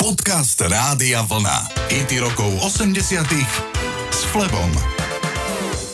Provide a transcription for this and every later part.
Podcast Rádia Vlna. IT rokov 80 s Flebom.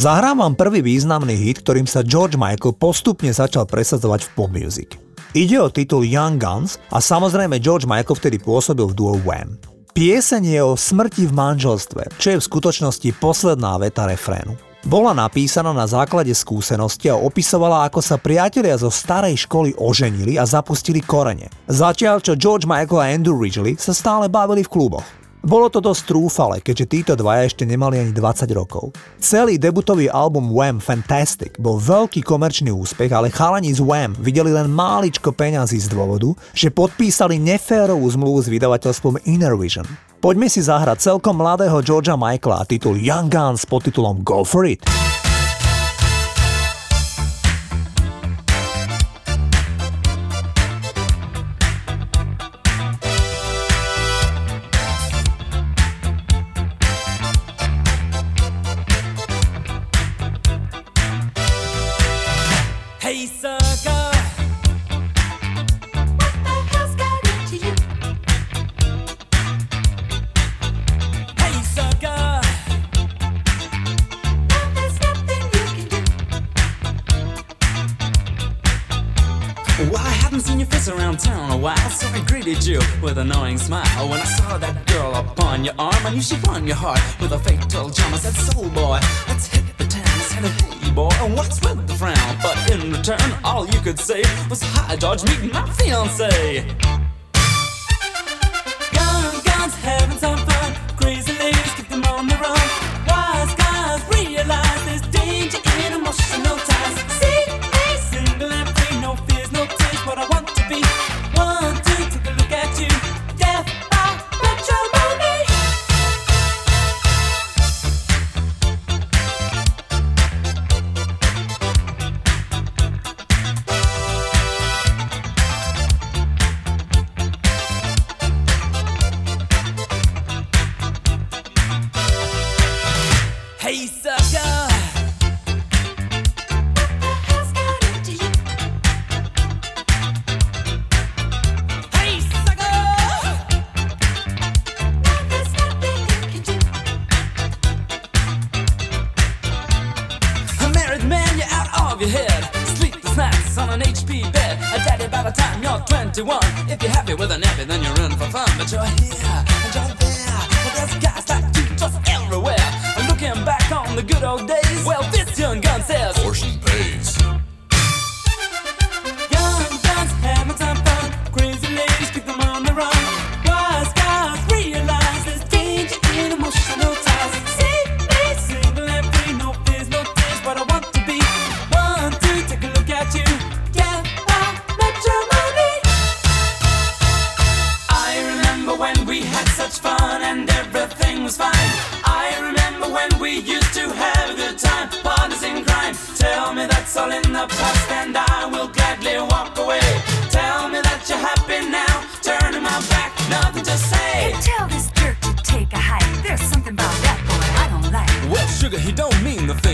Zahrám vám prvý významný hit, ktorým sa George Michael postupne začal presadzovať v pop music. Ide o titul Young Guns a samozrejme George Michael vtedy pôsobil v duo Wham. Pieseň je o smrti v manželstve, čo je v skutočnosti posledná veta refrénu. Bola napísaná na základe skúsenosti a opisovala, ako sa priatelia zo starej školy oženili a zapustili korene. Zatiaľ, čo George Michael a Andrew Ridgely sa stále bavili v kluboch. Bolo to dosť trúfale, keďže títo dvaja ešte nemali ani 20 rokov. Celý debutový album Wham Fantastic bol veľký komerčný úspech, ale chalani z Wham videli len máličko peňazí z dôvodu, že podpísali neférovú zmluvu s vydavateľstvom Inner Vision. Poďme si zahrať celkom mladého Georgia Michaela a titul Young Guns pod titulom Go For It. Hey, sucker. What the hell's got into you? Hey, sucker. Now there's nothing you can do. Well, I haven't seen your face around town a while, so I greeted you with an annoying smile. When I saw that girl upon your arm, I knew she'd won your heart with a fatal charm. I said, Soul boy, let's hit the town. I said, Hey boy, and what's with the frown? But in return, all you could say was, Hi, George, meet my fiance.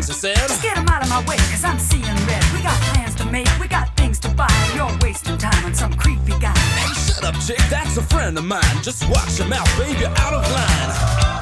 Things he said. Just get him out of my way, cause I'm seeing red. We got plans to make, we got things to buy. You're wasting time on some creepy guy. Hey, shut up, chick, that's a friend of mine. Just watch your mouth, you're out of line.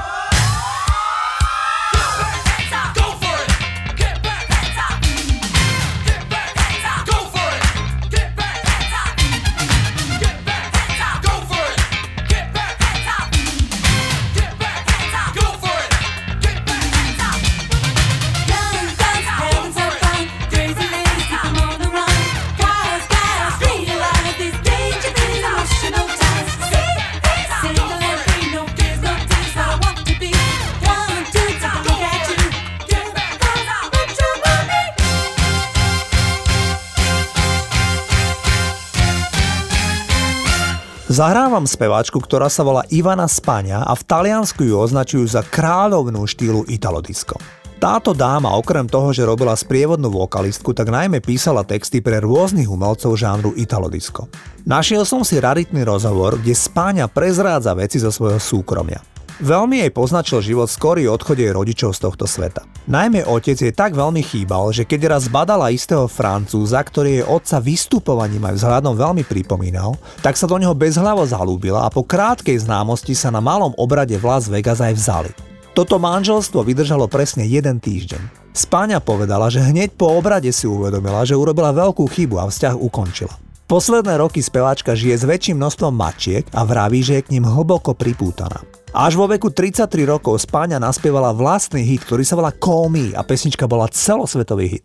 Zahrávam speváčku, ktorá sa volá Ivana Spania a v Taliansku ju označujú za kráľovnú štýlu Italodisco. Táto dáma okrem toho, že robila sprievodnú vokalistku, tak najmä písala texty pre rôznych umelcov žánru Italodisco. Našiel som si raritný rozhovor, kde Spáňa prezrádza veci zo svojho súkromia. Veľmi jej poznačil život skorý odchod jej rodičov z tohto sveta. Najmä otec jej tak veľmi chýbal, že keď raz badala istého Francúza, ktorý jej otca vystupovaním aj vzhľadom veľmi pripomínal, tak sa do neho bezhlavo zalúbila a po krátkej známosti sa na malom obrade v Las Vegas aj vzali. Toto manželstvo vydržalo presne jeden týždeň. Spáňa povedala, že hneď po obrade si uvedomila, že urobila veľkú chybu a vzťah ukončila. Posledné roky speváčka žije s väčším množstvom mačiek a vraví, že je k ním hlboko pripútaná. Až vo veku 33 rokov Spáňa naspievala vlastný hit, ktorý sa volá Call Me a pesnička bola celosvetový hit.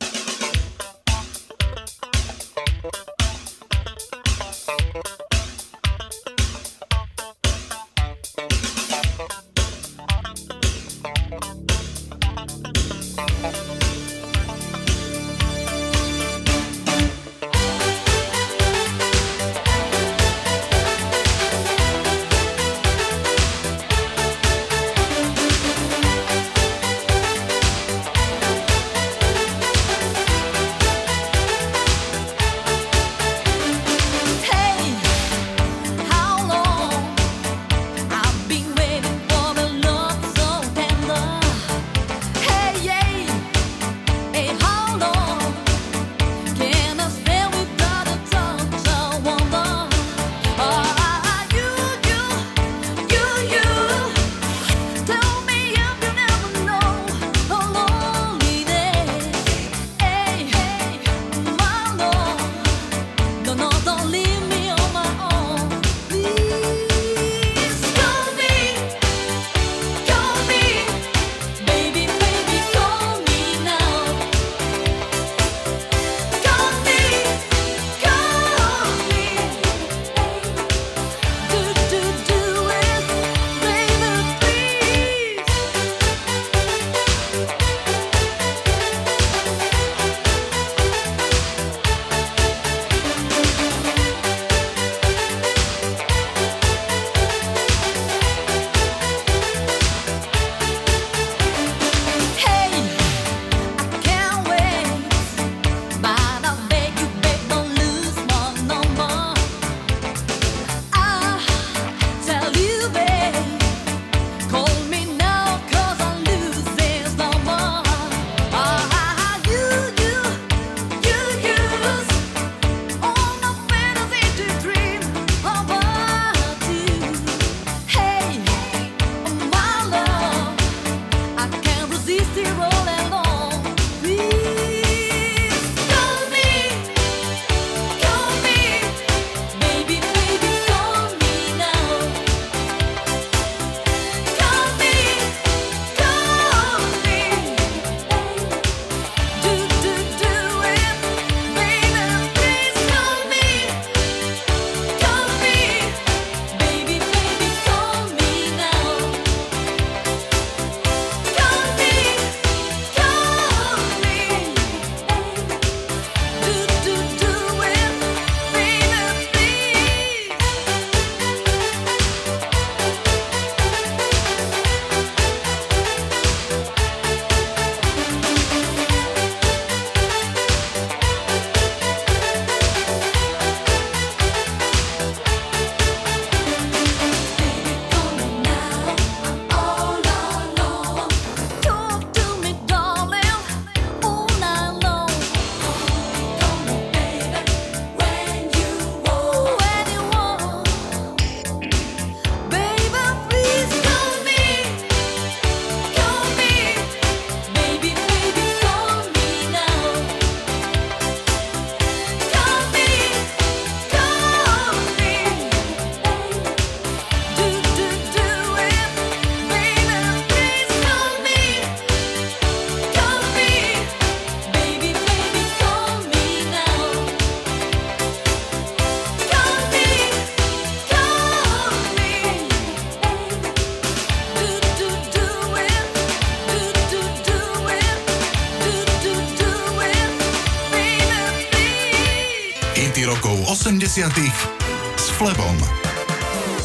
S Flebom.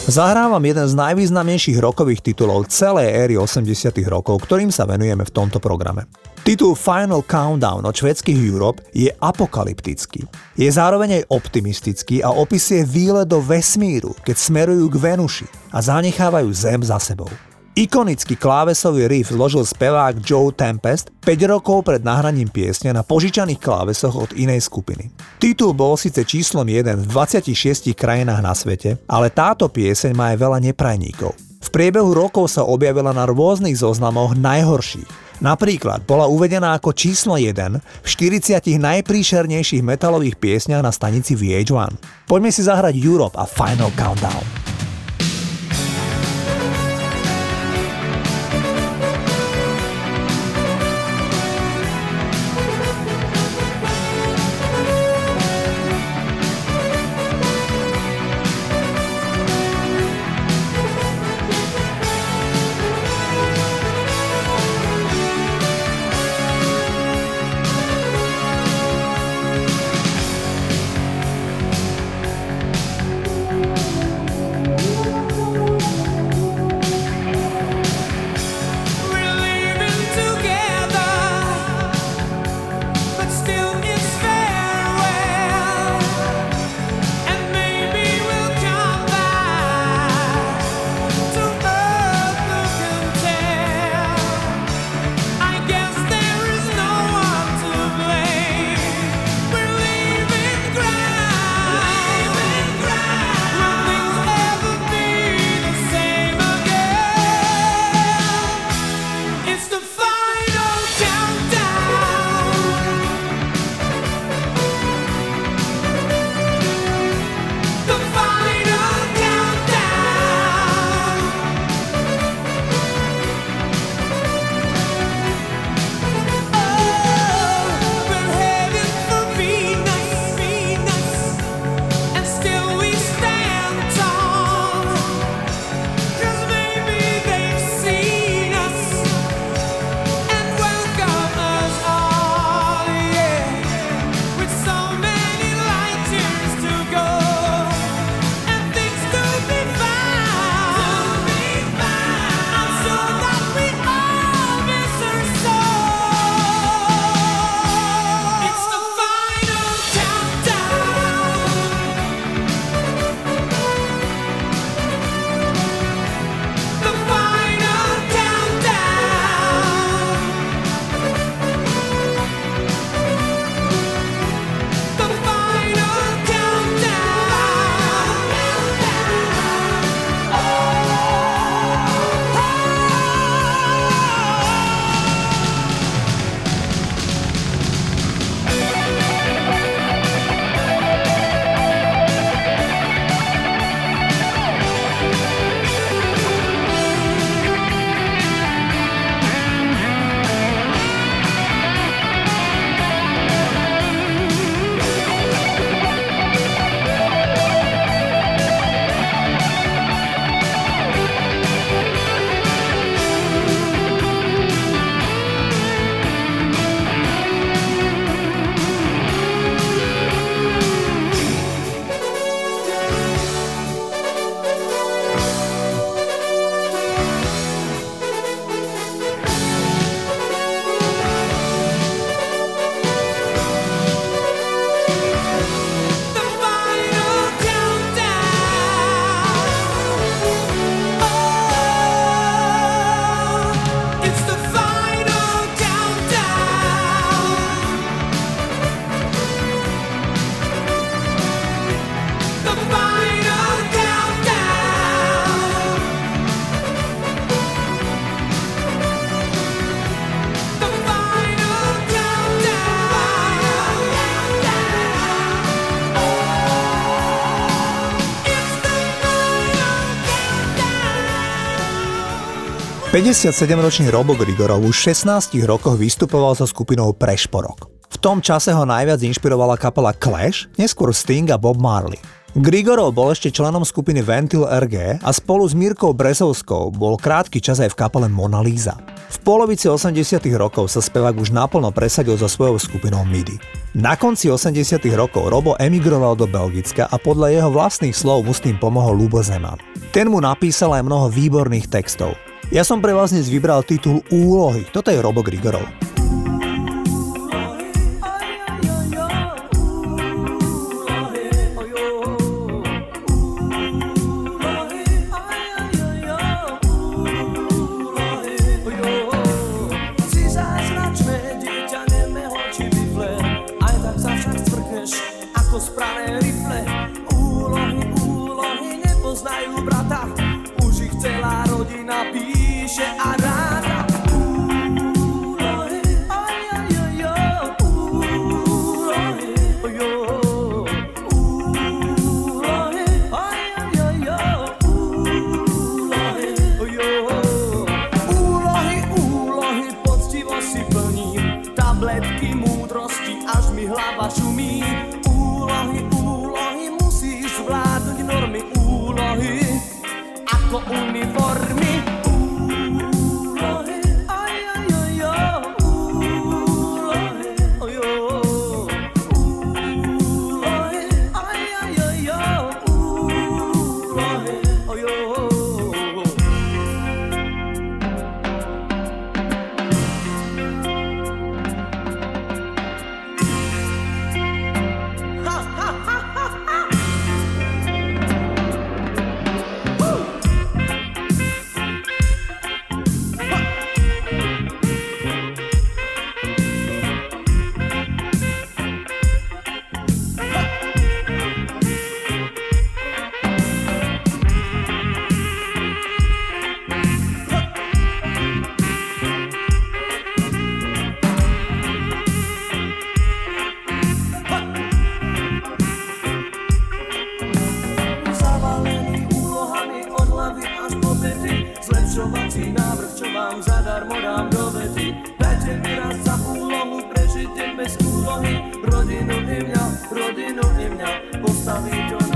Zahrávam jeden z najvýznamnejších rokových titulov celej éry 80 rokov, ktorým sa venujeme v tomto programe. Titul Final Countdown od švedských Europe je apokalyptický. Je zároveň aj optimistický a opisuje výlet do vesmíru, keď smerujú k Venuši a zanechávajú Zem za sebou. Ikonický klávesový riff zložil spevák Joe Tempest 5 rokov pred nahraním piesne na požičaných klávesoch od inej skupiny. Titul bol síce číslom 1 v 26 krajinách na svete, ale táto pieseň má aj veľa neprajníkov. V priebehu rokov sa objavila na rôznych zoznamoch najhorších. Napríklad bola uvedená ako číslo 1 v 40 najpríšernejších metalových piesňach na stanici VH1. Poďme si zahrať Europe a Final Countdown. 57-ročný Robo Grigorov už v 16 rokoch vystupoval so skupinou Prešporok. V tom čase ho najviac inšpirovala kapela Clash, neskôr Sting a Bob Marley. Grigorov bol ešte členom skupiny Ventil RG a spolu s Mírkou Brezovskou bol krátky čas aj v kapele Mona Lisa. V polovici 80 rokov sa spevák už naplno presadil so svojou skupinou MIDI. Na konci 80 rokov Robo emigroval do Belgicka a podľa jeho vlastných slov mu s tým pomohol Lubo Zeman. Ten mu napísal aj mnoho výborných textov. Ja som pre vás dnes vybral titul Úlohy. Toto je Robo Grigorov. Mommy, ooh. vám zadarmo dám do vety. Dajte mi raz za úlohu, prežiť deň bez úlohy. Rodinu i mňa, rodinu i mňa, postaví to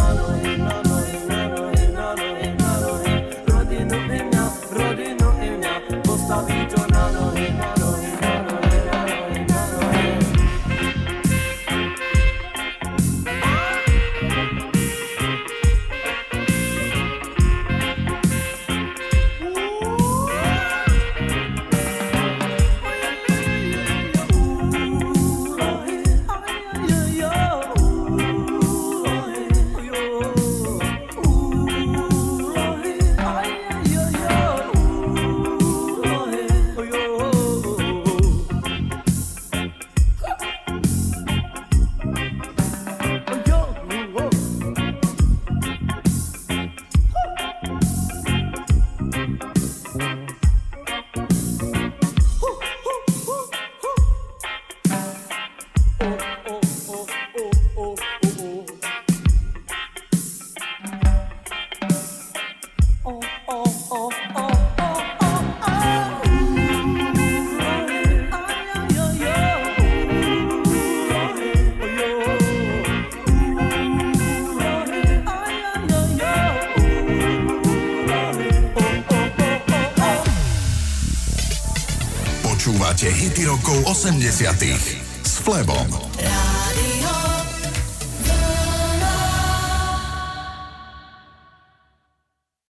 rokov 80. s Flebom.